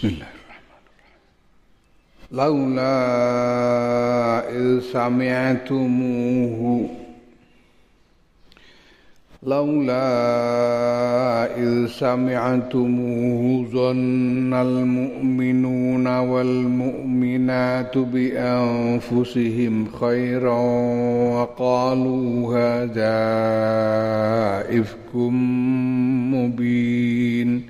بسم الله الرحمن الرحيم. لولا إذ سمعتموه لولا إذ سمعتموه ظن المؤمنون والمؤمنات بأنفسهم خيرا وقالوا هذا إفك مبين.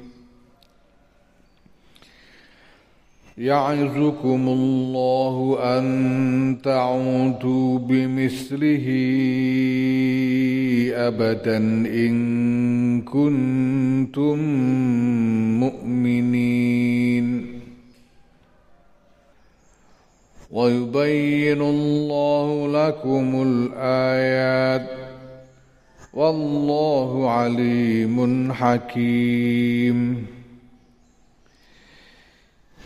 يعظكم الله أن تعودوا بمثله أبدا إن كنتم مؤمنين. ويبين الله لكم الآيات والله عليم حكيم.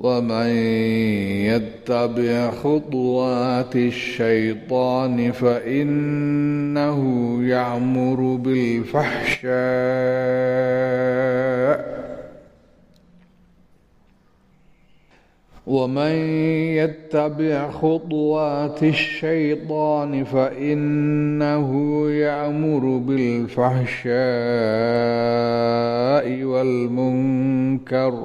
ومن يتبع خطوات الشيطان فإنه يعمر بالفحشاء. ومن يتبع خطوات الشيطان فإنه يأمر بالفحشاء والمنكر.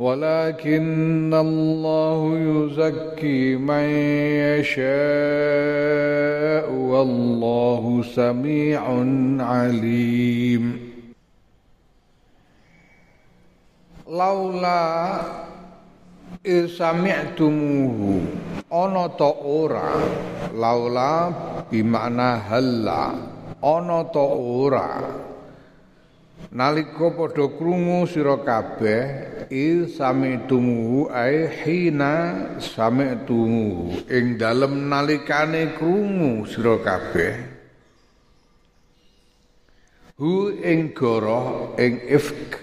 ولكن الله يزكي من يشاء والله سميع عليم. لولا إذ سمعتموه ana ta bimakna halla ana ta ora nalika padha krungu sira kabeh il sami'tumu ai hina sami'tumu ing dalem nalikane krungu sira kabeh hu ing goroh ing ifk.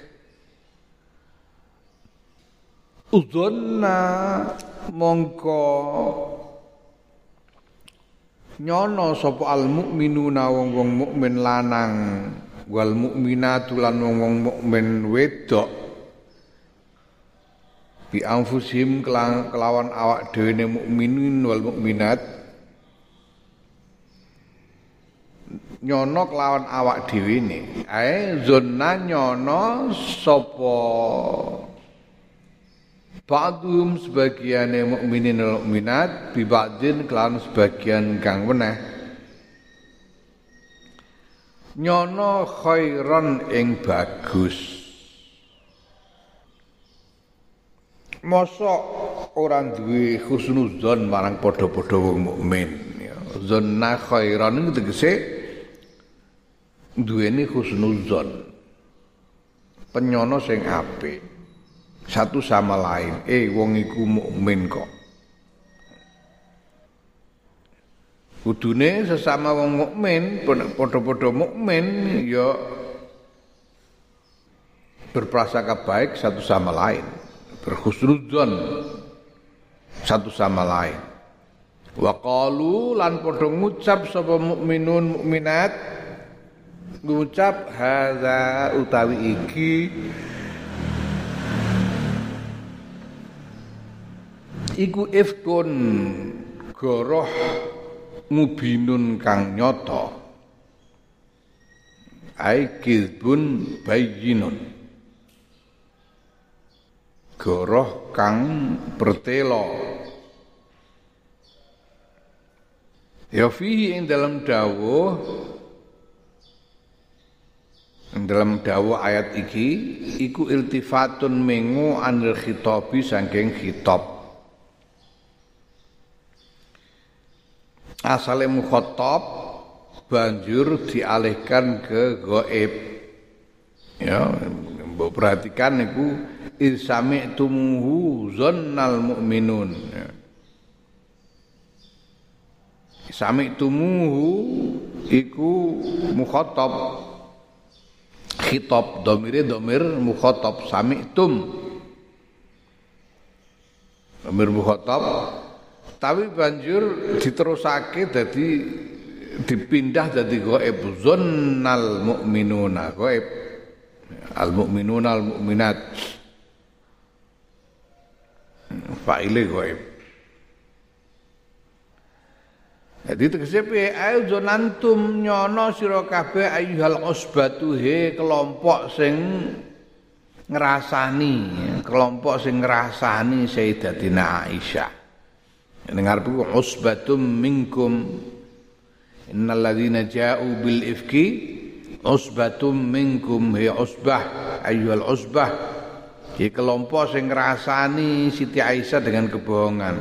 Udhonna mongko nyono sapa al mukminuna wong-wong mukmin lanang wal mukminatu lan wong-wong mukmin wedok. Bi anfusihim kelawan awak dhewe mukminin wal mukminat. Nyono kelawan awak dhewe ne ae zona nyono sapa? Ba'dhum sebagian mukminin wal mukminat bi ba'din kelawan sebagian kang weneh nyono khairan ing bagus mosok orang duwe husnuzon marang padha-padha wong mukmin ya zonna khairan itu tegese duweni husnuzon penyono sing apik satu sama lain. Eh wong iku mukmin kok. Kudune sesama wong mukmin, padha-padha mukmin ya berprasangka baik satu sama lain, berhusnudzon satu sama lain. Wa qalu lan padha ngucap sapa mukminun mukminat ngucap hadza utawi iki iku ifkun goroh mubinun kang nyoto ai kizbun bayyinun. Goroh kang bertelo ya fihi ing dalam dawuh dalam dawuh ayat iki iku iltifatun mengu anil khitabi saking khitab asale mukhatab banjur dialihkan ke gaib ya mbok perhatikan niku tumuhu zannal mu'minun. Ya. tumuhu iku mukhatab khitab domire domir mukhatab tum domir mukhatab tapi banjur diterusake dadi dipindah dadi gaib zonnal mukminuna gaib al mukminuna al mukminat faile gaib Jadi tegese piye? Ayo zonantum nyono sira kabeh ayyuhal usbatu he kelompok sing ngrasani kelompok sing ngrasani Sayyidatina Aisyah dengar bu usbatum minkum. Innal ladzina ja'u bil ifki usbatum minkum hi usbah ayyuhal usbah. Di kelompok sing ngrasani Siti Aisyah dengan kebohongan.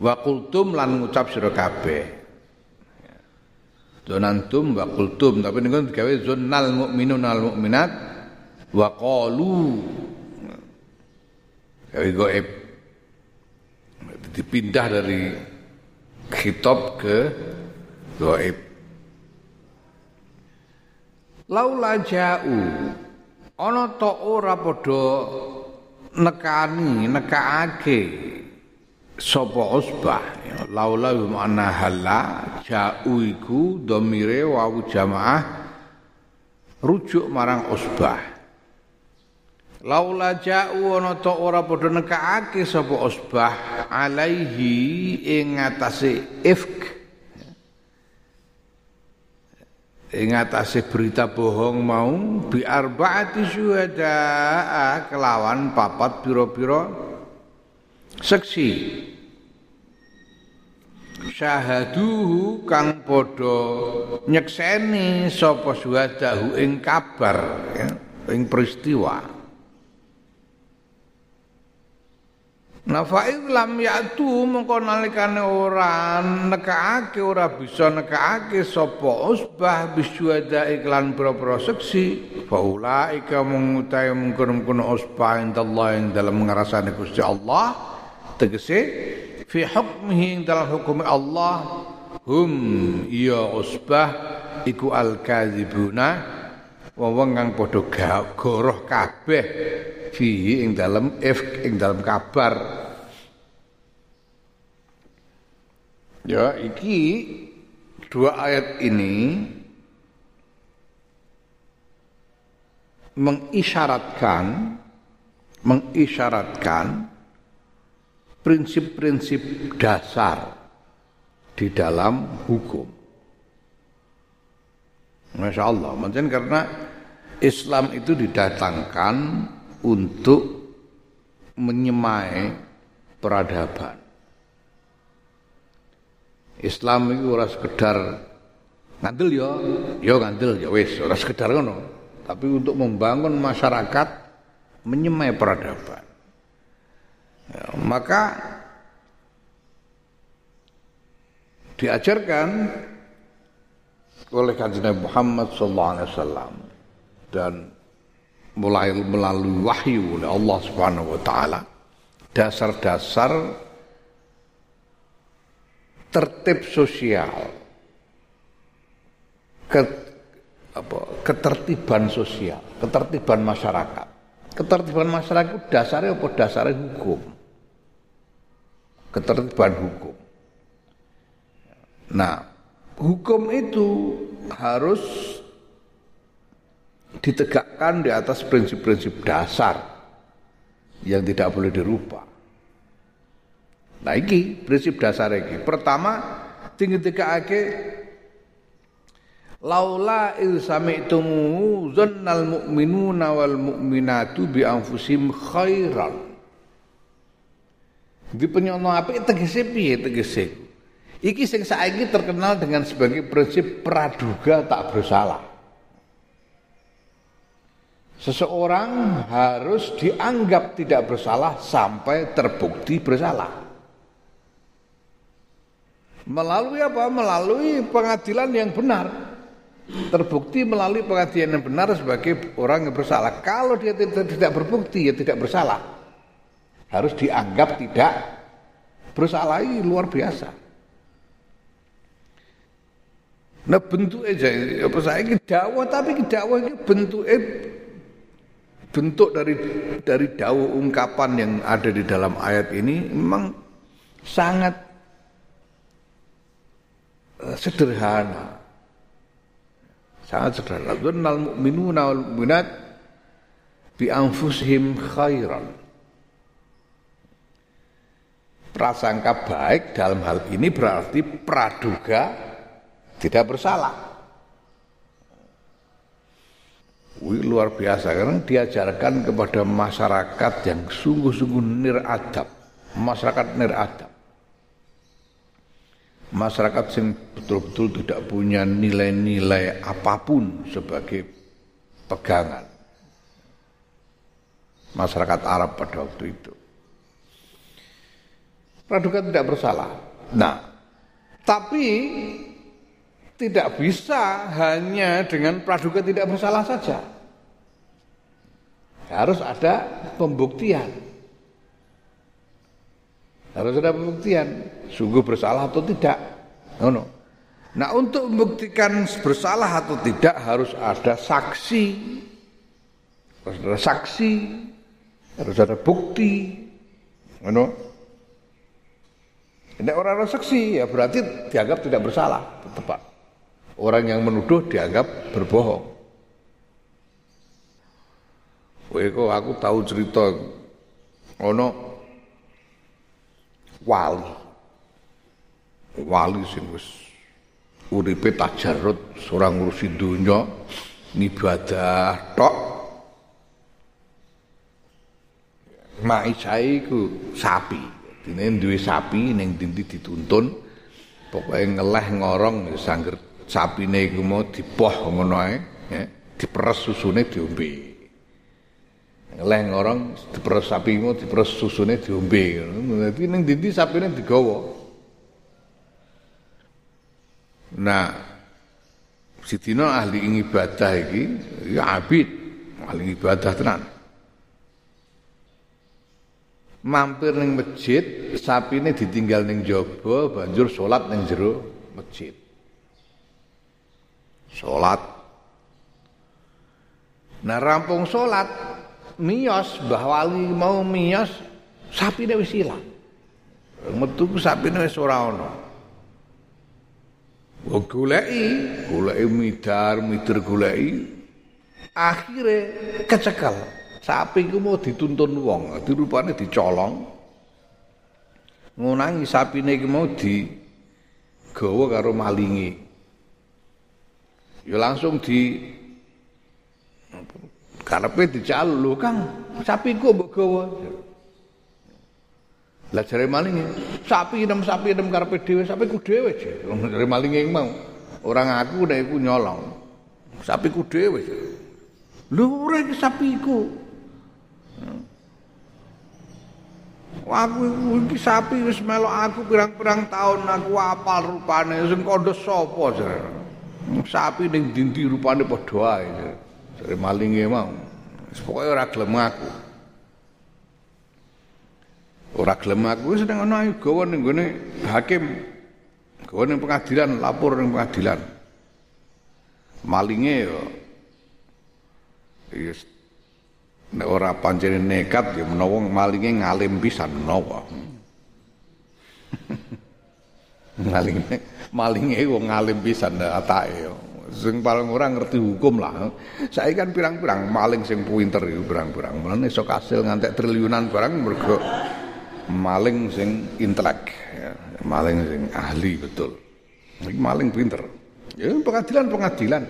Wa qultum lan ngucap sira kabeh. Donantum wa qultum tapi niku digawe zunnal mu'minun al mu'minat wa qalu gawe goib dipindah dari khitab ke gaib laula ja'u ana to ora padha nekani nekaake sapa usbah. Laula mana hala ja'u iku domire wawu jamaah rujuk marang usbah Laula ja'u ana ta ora padha nekake sapa usbah alaihi ing atase ifk. Ing atase berita bohong mau bi arbaati syuhada kelawan papat pira-pira seksi. Syahaduhu kang padha nyekseni sapa syuhadahu ing kabar ya, ing peristiwa Nafaid lam yatu mengko nalikane ora nekaake ora bisa nekaake sapa usbah bisyuada iklan pro-pro seksi. Faula ika mengutai mengkono-kono usbah indallah yang dalam ngrasane Allah. Tegese fi hukmihi dalam hukum Allah hum ya usbah iku al-kadzibuna. Wong kang padha goroh kabeh fihi ing dalem if ing dalem kabar ya iki dua ayat ini mengisyaratkan mengisyaratkan prinsip-prinsip dasar di dalam hukum. Masya Allah, mungkin karena Islam itu didatangkan untuk menyemai peradaban. Islam itu ora sekedar ngandel ya, ya ngandel ya wis, ora sekedar ngono, tapi untuk membangun masyarakat menyemai peradaban. Ya, maka diajarkan oleh kanjeng Muhammad sallallahu alaihi wasallam dan mulai melalui wahyu oleh Allah Subhanahu wa taala dasar-dasar tertib sosial ke, apa, ketertiban sosial, ketertiban masyarakat. Ketertiban masyarakat dasarnya apa? Dasarnya hukum. Ketertiban hukum. Nah, hukum itu harus ditegakkan di atas prinsip-prinsip dasar yang tidak boleh dirubah. Nah iki prinsip dasar iki. Pertama tinggi ake laula il sami'tumu zannal mu'minuna wal mu'minatu bi anfusim khairan. Di penyono apik tegese piye tegese? Iki sing saiki terkenal dengan sebagai prinsip praduga tak bersalah. Seseorang harus dianggap tidak bersalah sampai terbukti bersalah. Melalui apa? Melalui pengadilan yang benar. Terbukti melalui pengadilan yang benar sebagai orang yang bersalah. Kalau dia tidak, berbukti, ya tidak bersalah. Harus dianggap tidak bersalah ini luar biasa. Nah bentuk aja, apa saya dakwah tapi dakwah ini bentuk bentuk dari dari dakwah ungkapan yang ada di dalam ayat ini memang sangat Eh, sederhana. Sangat sederhana. Dzannal mu'minuna wal mu'minat bi anfusihim khairan. Prasangka baik dalam hal ini berarti praduga tidak bersalah. Wih, luar biasa karena diajarkan kepada masyarakat yang sungguh-sungguh niradab, masyarakat niradab masyarakat yang betul-betul tidak punya nilai-nilai apa pun sebagai pegangan masyarakat Arab pada waktu itu. Praduga tidak bersalah. Nah, tapi tidak bisa hanya dengan praduga tidak bersalah saja. Harus ada pembuktian. Harus ada pembuktian, sungguh bersalah atau tidak. No, no. Nah untuk membuktikan bersalah atau tidak harus ada saksi, harus ada saksi, harus ada bukti. No. Ini orang orang saksi ya berarti dianggap tidak bersalah, tepat. Orang yang menuduh dianggap berbohong. Wih kok aku tahu cerita ono wali. Wali sing wis uripe tajarrut ora ngurusi donya ngibadah tok. Maisae iku sapi. Dene duwe sapi ning dindi dituntun pokoke ngeleh ngorong sangger sapine iku mau dipoh ngono ae ya diperes susune diombe. leh ngorong diperes sapimu diperes susune diombe. Dadi ning ndi sapine digawa. Nah sidina ahli ibadah iki ya abid. Ahli ibadah tenan. Mampir ning masjid sapine ditinggal ning jaba banjur salat ning jero masjid Salat. Nah rampung salat miyos Mbah Wali mau miyos sapine wis ilang. Metu sapine wis ora ana. Goleki, goleki midar, midar goleki. Akhire kecekel. Sapi ku mau dituntun wong, dirupane dicolong. Ngunangi sapine iki mau di gawa karo malingi. Ya langsung di karepe dicaluk lho Kang, sapiku mbok gawa. Lah jare malinge, sapi nem sapi nem karepe dhewe, sapiku dhewe jare malinge mau. Orang aku nek iku nyolong. Sapiku dhewe. Lho ora iki sapiku. Aku iki sapi wis melok aku pirang-pirang tahun aku apal rupane sing kandha sapa jare. Sapi ning dindi rupane padha ae. Jare malinge mau. Pokoke ora gelem aku. Ora gelem aku wis nang ana gawa ning gone hakim. Gawa ning pengadilan, lapor ning pengadilan. Malinge yo. Yes, nek ora pancen nekat ya menawa malinge ngalim pisan menawa malinge malinge wong ngalim pisan atake. Sing paling ora ngerti hukum lah. Saya kan pirang-pirang maling sing pinter iku pirang-pirang. Mulane iso kasil ngantek triliunan barang mergo maling sing intelek ya. maling sing ahli betul. Iki maling pinter. Ya pengadilan pengadilan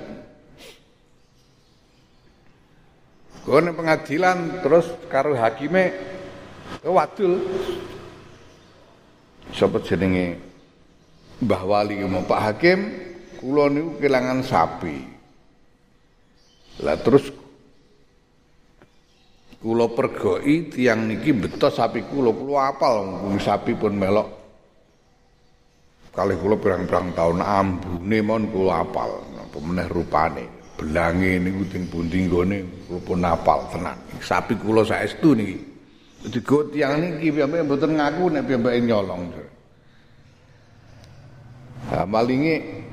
Gue pengadilan terus karo hakime wadul. Sapa jenenge Mbah Wali mau Pak Hakim, kula niku kelangan sapi. Lah terus kula pergoi tiang niki betos sapi kula, kula apal sapi pun melok kali kula pirang-pirang tahun ambune mon kula apal, apa meneh rupane belange niku teng pundi nggone rupa napal tenan. Sapi kula saestu niki. Digo tiyang niki piyambake mboten ngaku nek piyambake nyolong. Ha malinge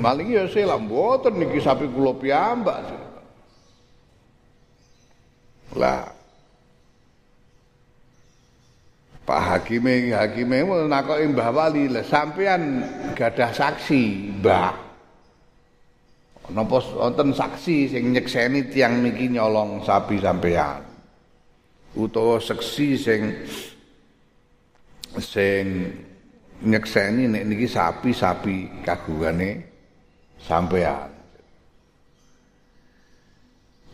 malinge ya selak mboten niki sapi kula piyambak. Lah Pak Hakime Hakime nakoki Mbah Wali, lah sampean gadah saksi, Mbah. napa wonten saksi sing nyekseni tiang niki nyolong sapi sampean utawa saksi sing sing nyekseni nek niki sapi-sapi kagungane sampean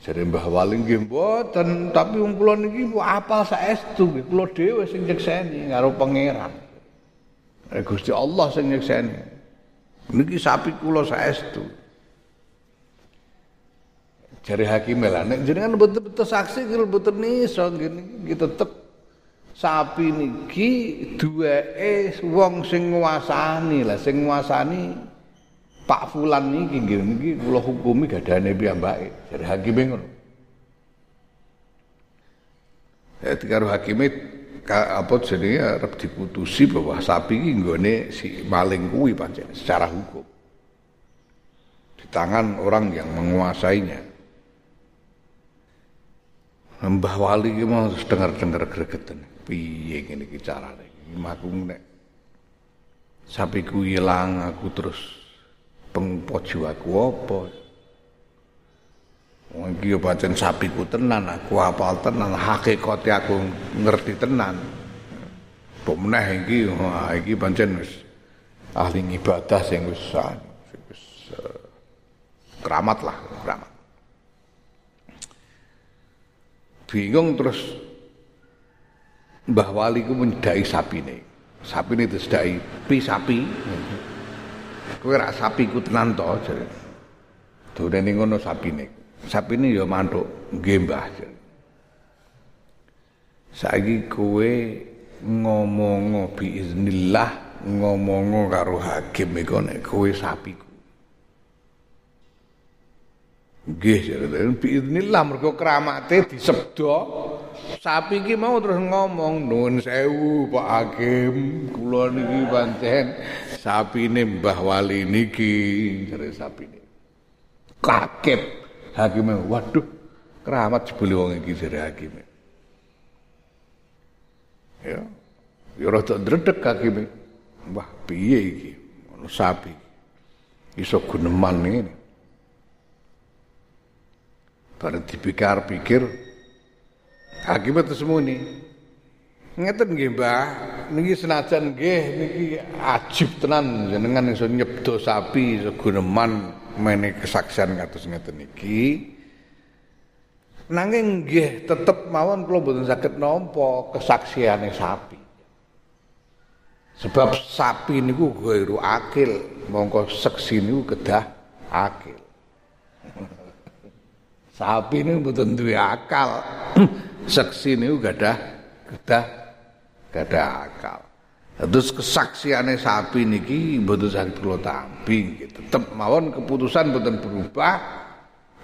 Jare Mbah Wali nggih mboten, tapi wong kula niki apal saestu nggih kula dhewe sing nyekseni karo pangeran. Eh Gusti Allah sing nyekseni. Niki sapi kula saestu. jari hakim lah nek jenengan betul-betul saksi kalau betul niso gini kita tetep sapi niki duweke wong sing nguasani lah sing nguasani Pak Fulan niki nggih. Niki kula hukumi gadane piyambake jari hakim ngono. Ya karo hakime apa jenenge arep diputusi bahwa sapi iki nggone si maling kuwi pancen secara hukum. Di tangan orang yang menguasainya Mbah Wali ki mau dengar-dengar gregeten. Piye ngene iki carane? Aku nek sapiku ilang aku terus pengpojo aku apa? Wong iki yo pancen sapiku tenan, aku apal tenan, hakikate aku ngerti tenan. Meneh iki, wah iki pancen wis ahli ibadah sing wis wis uh, keramat lah, keramat. Bingung terus Mbah Wali ku menyedai sapi ini sapi ini pi sapi kowe rak sapi ku tenan to jare. Durene ngono sapi ini sapi ini ya mantuk nggih Mbah saiki kowe ngomong bi iznillah ngomong karo hakim iku nek kowe sapiku Nggih, biiznillah mergo kramate disebdo. Sapi iki mau terus ngomong, "Nuwun sewu, Pak Hakim, kula niki pancen sapine Mbah Wali niki." Jare sapine. Kaget hakime, waduh, keramat jebule wong iki jare hakime. Ya. Ya rada ndredeg hakime. Wah, piye iki? Ono sapi. Iso guneman ngene. Bareng dipikir-pikir, hakime terus muni, Ngeten nggih, Mbah. Niki senajan nggih niki ajib tenan jenengan iso nyebdo sapi iso guneman mene kesaksian kados ngeten niki. Nanging nggih tetep mawon kula mboten saged nampa kesaksiane sapi. Sebab sapi niku gairu akil, mongko seksi niku kedah akil. Sapi niku mboten duwe akal. seksi niku gadah kedah gak ada akal. Terus kesaksiannya sapi niki mboten saged kula tampi tetep mawon keputusan mboten berubah.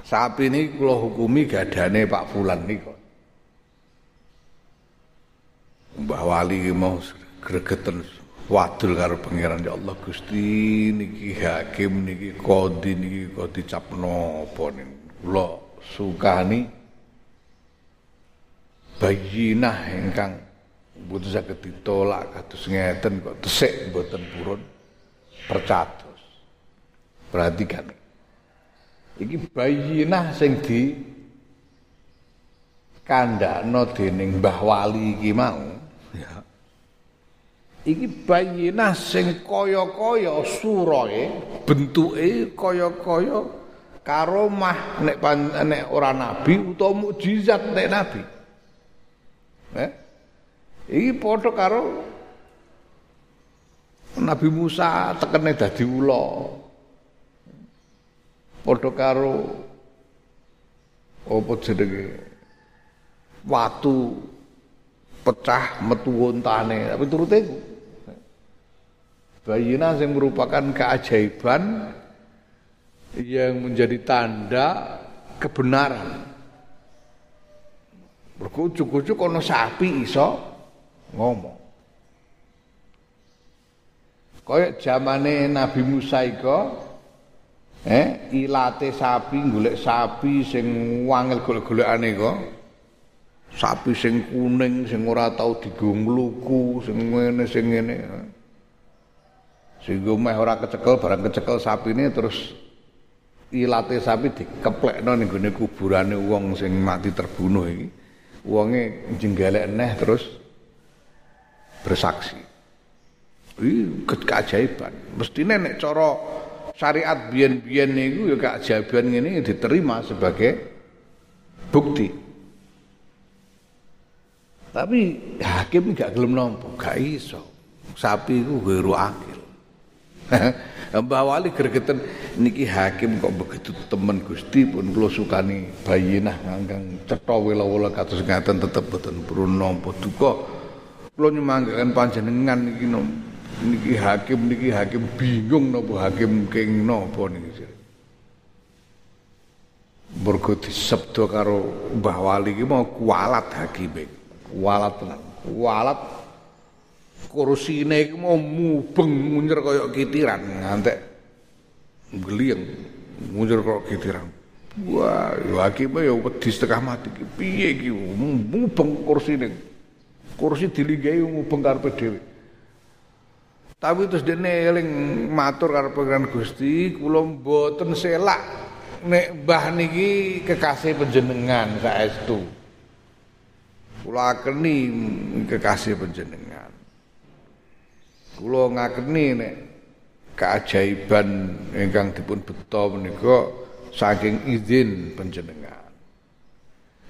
Sapi ini kula hukumi gadane Pak Fulan niku. Mbah Wali mau gregeten wadul karo pangeran ya Allah Gusti niki hakim niki kodi niki kok dicapno apa niku sukani bayinah ingkang mboten saged ditolak kados ngeten kok tesik mboten purun percados. Perhatikan. Iki bayinah sing di kandhakno dening Mbah Wali iki mau ya. Iki bayinah sing kaya-kaya surae, bentuke kaya-kaya karomah nek nek ora nabi utawa mukjizat nek nabi. Eh? Iki padha karo Nabi Musa tekene dadi ula. Padha karo apa jenenge watu pecah metu wontane tapi turute iku bayina yang merupakan keajaiban yang menjadi tanda kebenaran berkucuk-kucuk kono sapi iso ngomong. Kayak zamane Nabi Musa iko eh ilate sapi golek sapi sing wangel golek-golekane kok. Sapi sing kuning sing ora tau digungluku sing ngene sing ngene. Meh ora kecekel barang kecekel sapine terus ilate sapi dikeplekno ning gone kuburane wong sing mati terbunuh iki. Wonge jenggelek neh terus bersaksi. Ini keajaiban. Mesti nek cara syariat biyen-biyen niku ya keajaiban ini diterima sebagai bukti. Tapi hakim gak gelem nampa, gak iso. Sapi iku guru akil. Mbah Wali gregeten niki hakim kok begitu temen Gusti pun kula sukani bayinah ngangkang cetha wela-wela kados ngaten tetep boten purun nampa duka Kula nyemanggaken panjenengan iki no. Niki hakim niki hakim bingung napa hakim king napa niki. Mergo disebut karo Mbah Wali iki mau kualat hakime. Kualat. Kualat kursine iki mau mubeng munyer kaya kitiran ngantek gliyeng munyer kaya kitiran. Wah, yo hakime yo wedi setengah mati. Piye iki mubeng kursine kursi dilinggahi ngubeng karepe dhewe. Tapi terus dene eling matur karo Pangeran Gusti, kula mboten selak nek mbah niki kekasih panjenengan saestu. Kula akeni kekasih panjenengan. Kula ngakeni nek keajaiban ingkang dipun beto menika saking izin panjenengan.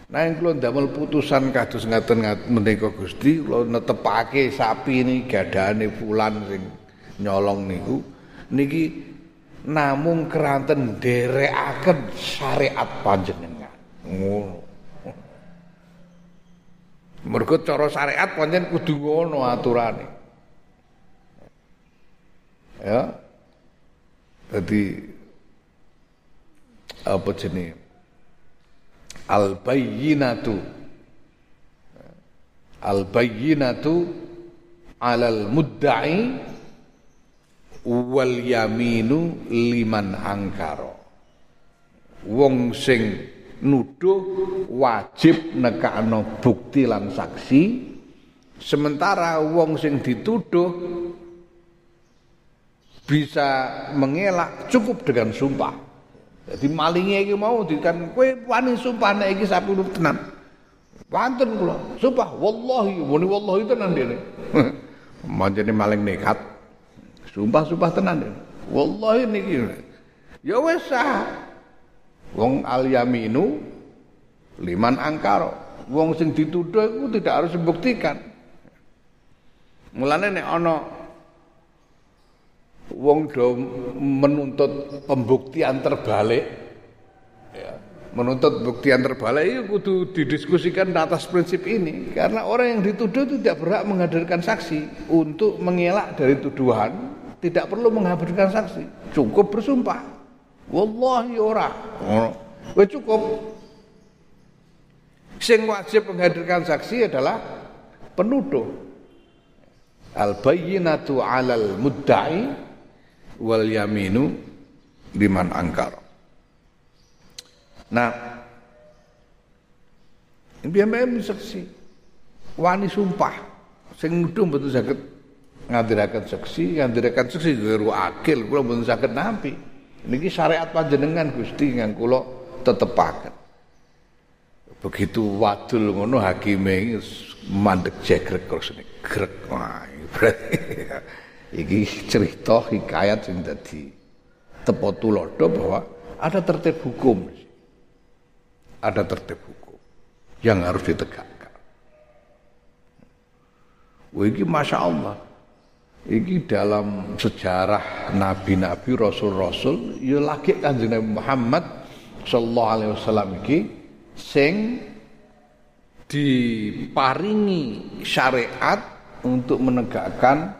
Nah kula ndamel putusan kados ngaten menika Gusti kula netepake sapi ini gadane fulan sing nyolong niku niki namung keranten derekaken syariat panjenengan. Ngono. Mergo cara syariat pancen kudu ngono aturane. Ya. Jadi apa jenenge? al bayyinatu al bayyinatu alal mudda'i wal yaminu liman angkaro wong sing nuduh wajib nekakno bukti lan saksi sementara wong sing dituduh bisa mengelak cukup dengan sumpah jadi malingnya iki mau dikan kowe wani sumpah nek iki sapi tenan Wonten kula, sumpah wallahi, muni wallahi tenan dene. Manjane maling nekat. Sumpah-sumpah tenan dene. Wallahi niki. Ya wis sah. Wong al yaminu liman angkaro. Wong sing dituduh iku tidak harus membuktikan. Mulane nek ana wong do menuntut pembuktian terbalik. Ya, menuntut buktian terbalik itu kudu didiskusikan atas prinsip ini. Karena orang yang dituduh itu tidak berhak menghadirkan saksi. Untuk mengelak dari tuduhan tidak perlu menghadirkan saksi. Cukup bersumpah. Wallahi ora. Oh. cukup. Sing wajib menghadirkan saksi adalah penuduh. Al bayyinatu alal mudda'i wal yaminu liman angkara Nah, piyambake seksi. Wani sumpah sing nuduh mboten saged ngadiraken seksi, ngadiraken seksi guru akil kula mboten saged nampi. Niki syariat panjenengan Gusti yang kula tetepaken. Begitu wadul ngono hakime mandek jegrek terus grek. Wah, berarti iki cerita hikayat sing dadi tepo tulodo bahwa ada tertib hukum ada tertib hukum yang harus ditegakkan. Ini masya Allah. Ini dalam sejarah nabi-nabi, rasul-rasul, ya lagi kanjeng Nabi Muhammad sallallahu alaihi wasallam iki sing diparingi syariat untuk menegakkan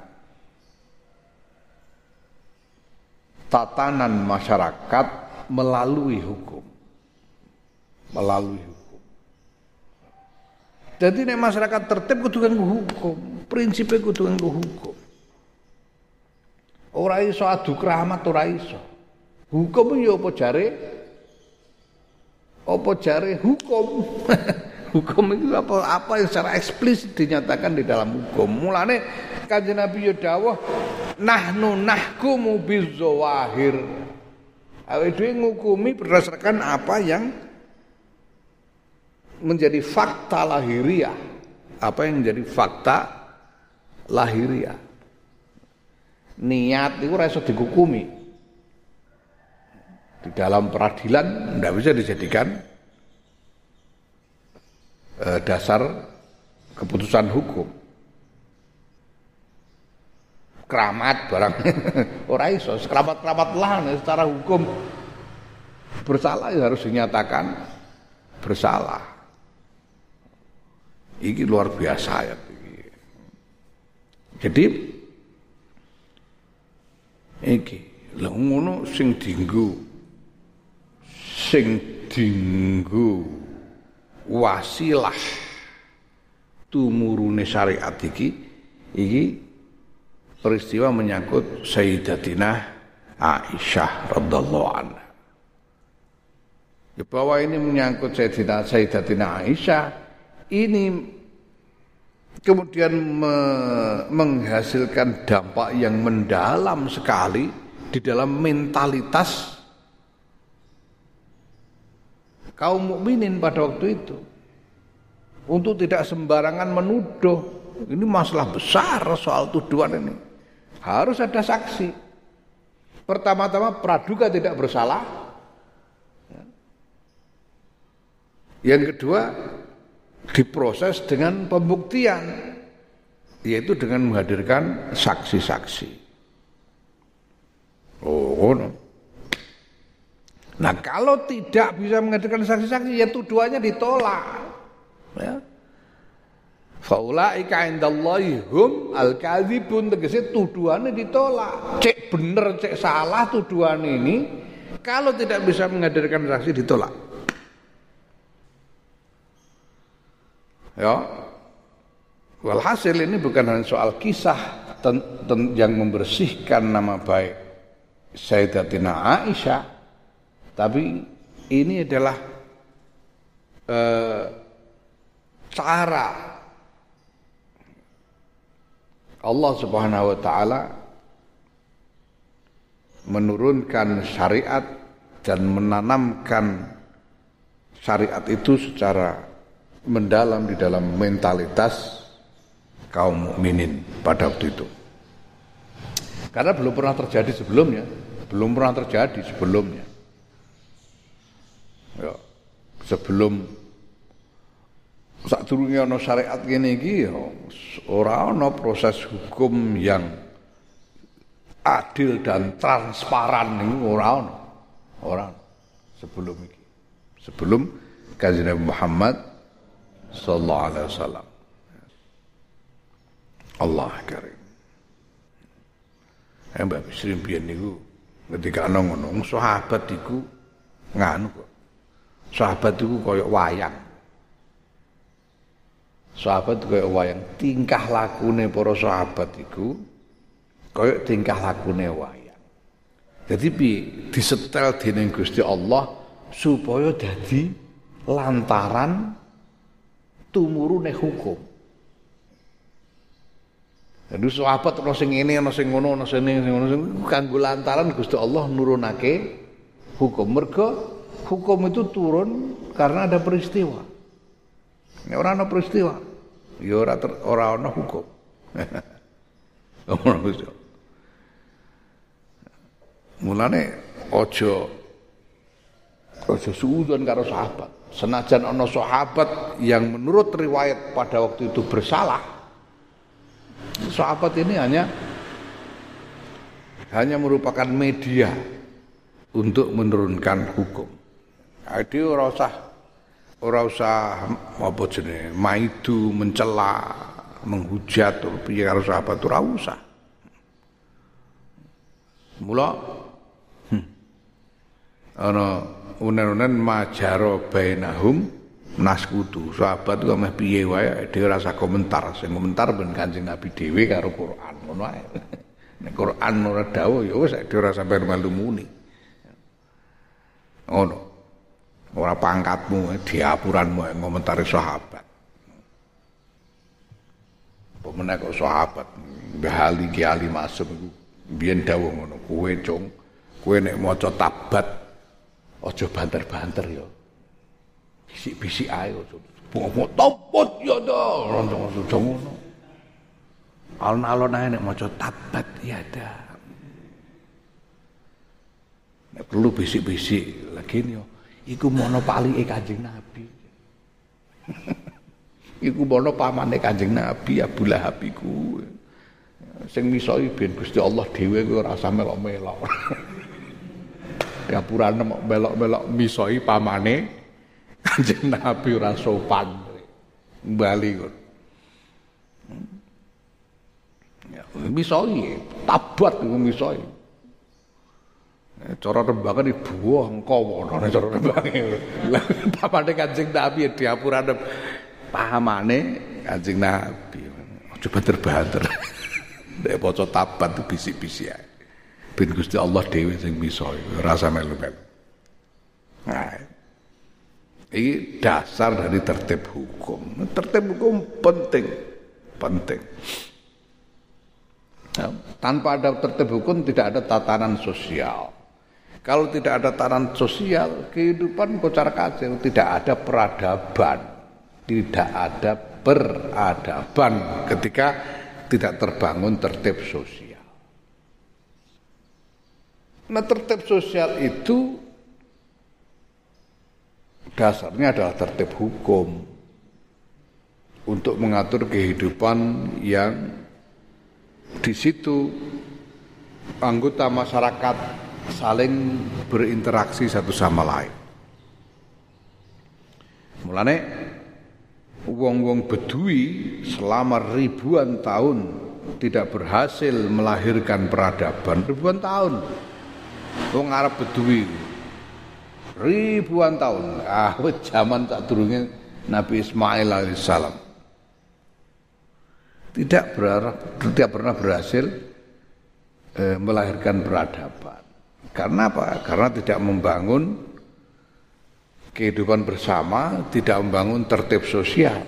tatanan masyarakat melalui hukum melalui hukum. Jadi nek masyarakat tertib kudu nganggo hukum, prinsipnya kudu nganggo hukum. Ora iso adu keramat ora iso. Hukum yo apa jare? Apa jare hukum? hukum itu apa apa yang secara eksplisit dinyatakan di dalam hukum. Mulane kanjeng Nabi yo dawuh nahnu nahkumu bizawahir. Awake dhewe ngukumi berdasarkan apa yang menjadi fakta lahiriah. Apa yang menjadi fakta lahiriah? Niat itu rasa dihukumi. Di dalam peradilan tidak bisa dijadikan eh, dasar keputusan hukum. Keramat barang orang iso, keramat-keramat lah secara hukum bersalah ya harus dinyatakan bersalah. Iki luar biasa ya. Jadi iki lha sing dinggo sing dinggo wasilah tumurune syariat iki iki peristiwa menyangkut Sayyidatina Aisyah radhiyallahu anha. Bahwa ini menyangkut Sayyidatina Sayyidatina Aisyah. Ini kemudian me menghasilkan dampak yang mendalam sekali di dalam mentalitas kaum mukminin pada waktu itu. Untuk tidak sembarangan menuduh. Ini masalah besar soal tuduhan ini harus ada saksi pertama-tama praduga tidak bersalah yang kedua diproses dengan pembuktian yaitu dengan menghadirkan saksi-saksi. Oh, no. Nah kalau tidak bisa menghadirkan saksi-saksi ya tuduhannya ditolak. Ya. Faulaika indallahi hum al-kadzibun tegese tuduhannya ditolak. Cek bener, cek salah tuduhan ini kalau tidak bisa menghadirkan saksi ditolak. Ya. Walhasil ini bukan hanya soal kisah ten, ten, yang membersihkan nama baik Sayyidatina Aisyah, tapi ini adalah eh, cara Allah Subhanahu wa taala menurunkan syariat dan menanamkan syariat itu secara mendalam di dalam mentalitas kaum mukminin pada waktu itu. Karena belum pernah terjadi sebelumnya, belum pernah terjadi sebelumnya. Ya, sebelum saat turunnya no syariat gini iki ya ora ana proses hukum yang adil dan transparan ini orang orang sebelum ini sebelum kajian Muhammad sallallahu alaihi wasallam. Allah karim. Ya Mbak Bisri biyen niku ketika ana ngono sahabat iku nganu kok? Sahabat iku kaya wayang sahabat kaya wayang tingkah lakune para sahabat iku kaya tingkah lakune wayang. Jadi bi disetel dening Gusti Allah supaya dadi lantaran tumurune hukum. Jadi sahabat ana sing ngene ana sing ngono ana sing ngono sing kanggo lantaran Gusti Allah nurunake hukum. Mergo hukum itu turun karena ada peristiwa. Nek ora ana peristiwa, ya ora ora ana hukum. Ngono Gusti. Mulane aja aja suudon karo sahabat. Senajan ana sahabat yang menurut riwayat pada waktu itu bersalah. Sahabat ini hanya hanya merupakan media untuk menurunkan hukum. Jadi ora usah ora usah apa jenenge maidu mencela menghujat piye karo sahabat ora usah. Mula ana unen-unen majaro bainahum naskutu. Sahabat ku meh piye wae dhewe rasa komentar. Sing komentar ben Kanjeng Nabi dhewe karo Quran ngono ae. Nek Quran ora dawuh ya wis dhewe ora sampe melu muni. Ngono ora pangkatmu diapuranmu ngomentari sahabat pemenang kok sahabat Mbah Ki Ali Masum iku biyen dawuh ngono kowe cung kowe nek maca tabat Aja banter-banter ya. Bisik-bisik ae aja. Bawa topot ya to. Roncong-roncong ngono. Alon-alon ae nek maca tabat ya ada. Nek perlu bisik-bisik lagi yo. Iku mono Kanjeng Nabi. iku mono pamane Kanjeng Nabi Abu Lahab iku. Sing misoi ben Gusti Allah dhewe ora usah melok-melok. gapurane mok belok-belok misoi pamane Kanjeng Nabi ora sopan. Bali kok. Ya, misoi, tabat misoi. Cara rembangan ibu engkau wono cara rembange. Pamane Kanjeng Nabi diapurane pahamane Kanjeng Nabi. Aja banter-banter. Nek maca tabat bisik-bisik ae. ben Gusti Allah dhewe sing bisa rasa melu-melu. Nah, ini dasar dari tertib hukum. Tertib hukum penting, penting. Nah, tanpa ada tertib hukum tidak ada tatanan sosial. Kalau tidak ada tatanan sosial, kehidupan kocar kacir, tidak ada peradaban, tidak ada peradaban ketika tidak terbangun tertib sosial. Nah tertib sosial itu dasarnya adalah tertib hukum. Untuk mengatur kehidupan yang di situ anggota masyarakat saling berinteraksi satu sama lain. Mulane wong-wong bedui selama ribuan tahun tidak berhasil melahirkan peradaban. Ribuan tahun. Wong Arab Bedui. Ribuan tahun. Ah zaman tak turunnya Nabi Ismail alaihissalam. Tidak berharap tidak pernah berhasil eh, melahirkan peradaban karena apa karena tidak membangun kehidupan bersama, tidak membangun tertib sosial.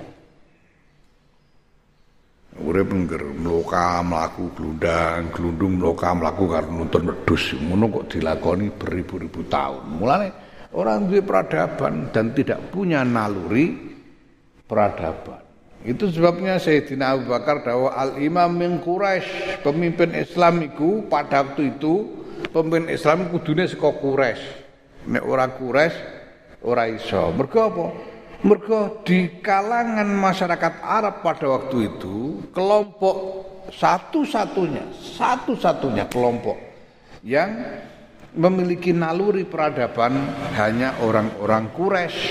Urip ngger mloka mlaku glundang, glundung mloka mlaku karo nuntun wedhus. Ngono kok dilakoni beribu-ribu tahun. Mulane orang duwe peradaban dan tidak punya naluri peradaban. Itu sebabnya Sayyidina Abu Bakar dawa al-imam min Quraisy, pemimpin Islam itu pada waktu itu pemimpin Islam kudune saka Quraisy. Nek ora Quraisy ora iso. Mergo apa? Mergo di kalangan masyarakat Arab pada waktu itu kelompok satu-satunya, satu-satunya kelompok yang memiliki naluri peradaban hanya orang-orang Quraisy.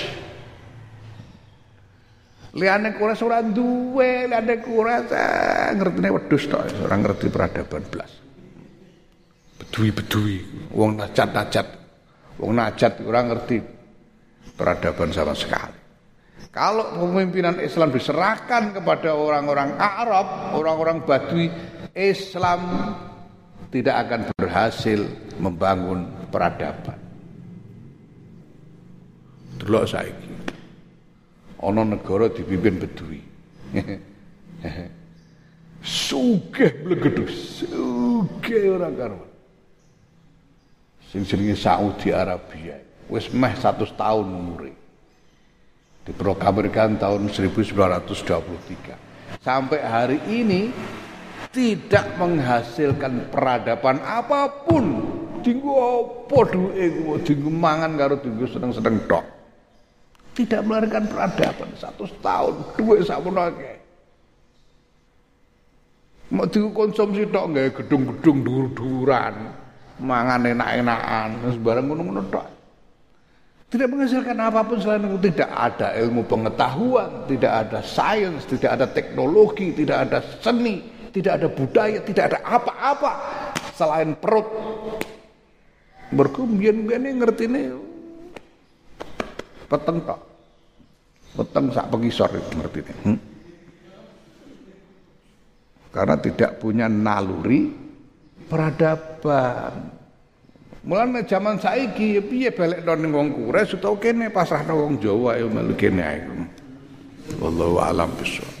Liane Quraisy ora duwe, liane Quraisy eh, ngertine wedhus tok, ora ngerti peradaban blas. Bedui-bedui, wong najat-najat. Wong najat ora ngerti peradaban sama sekali. Kalau pemimpinan Islam diserahkan kepada orang-orang Arab, orang-orang Badui, Islam tidak akan berhasil membangun peradaban. Delok saiki. Ana negara dipimpin Badui. Sugih blegedus, sugih ora karuan. Sing jenenge Saudi Arabia wis meh 100 tahun umure. Diproklamirkan tahun 1923. Sampai hari ini tidak menghasilkan peradaban apa pun. Dinggo apa duwe dinggo mangan karo dinggo seneng-seneng tok. Tidak melahirkan peradaban satu tahun, duwe samono akeh. Mau dikonsumsi tok nggak gedung-gedung dur-duran, mangan enak-enakan, sembarang ngono-ngono tok. Tidak menghasilkan apa pun selain itu tidak ada ilmu pengetahuan, tidak ada sains, tidak ada teknologi, tidak ada seni, tidak ada budaya, tidak ada apa-apa selain perut. Bian ini ngerti ini peteng tok. Peteng sak pengisor itu ini. Hmm? Karena tidak punya naluri peradaban. Mulane zaman saiki ya piye balekno ning wong Quraisy utawa kene pasrahno wong Jawa ya melu kene ae. Wallahu a'lam bishawab.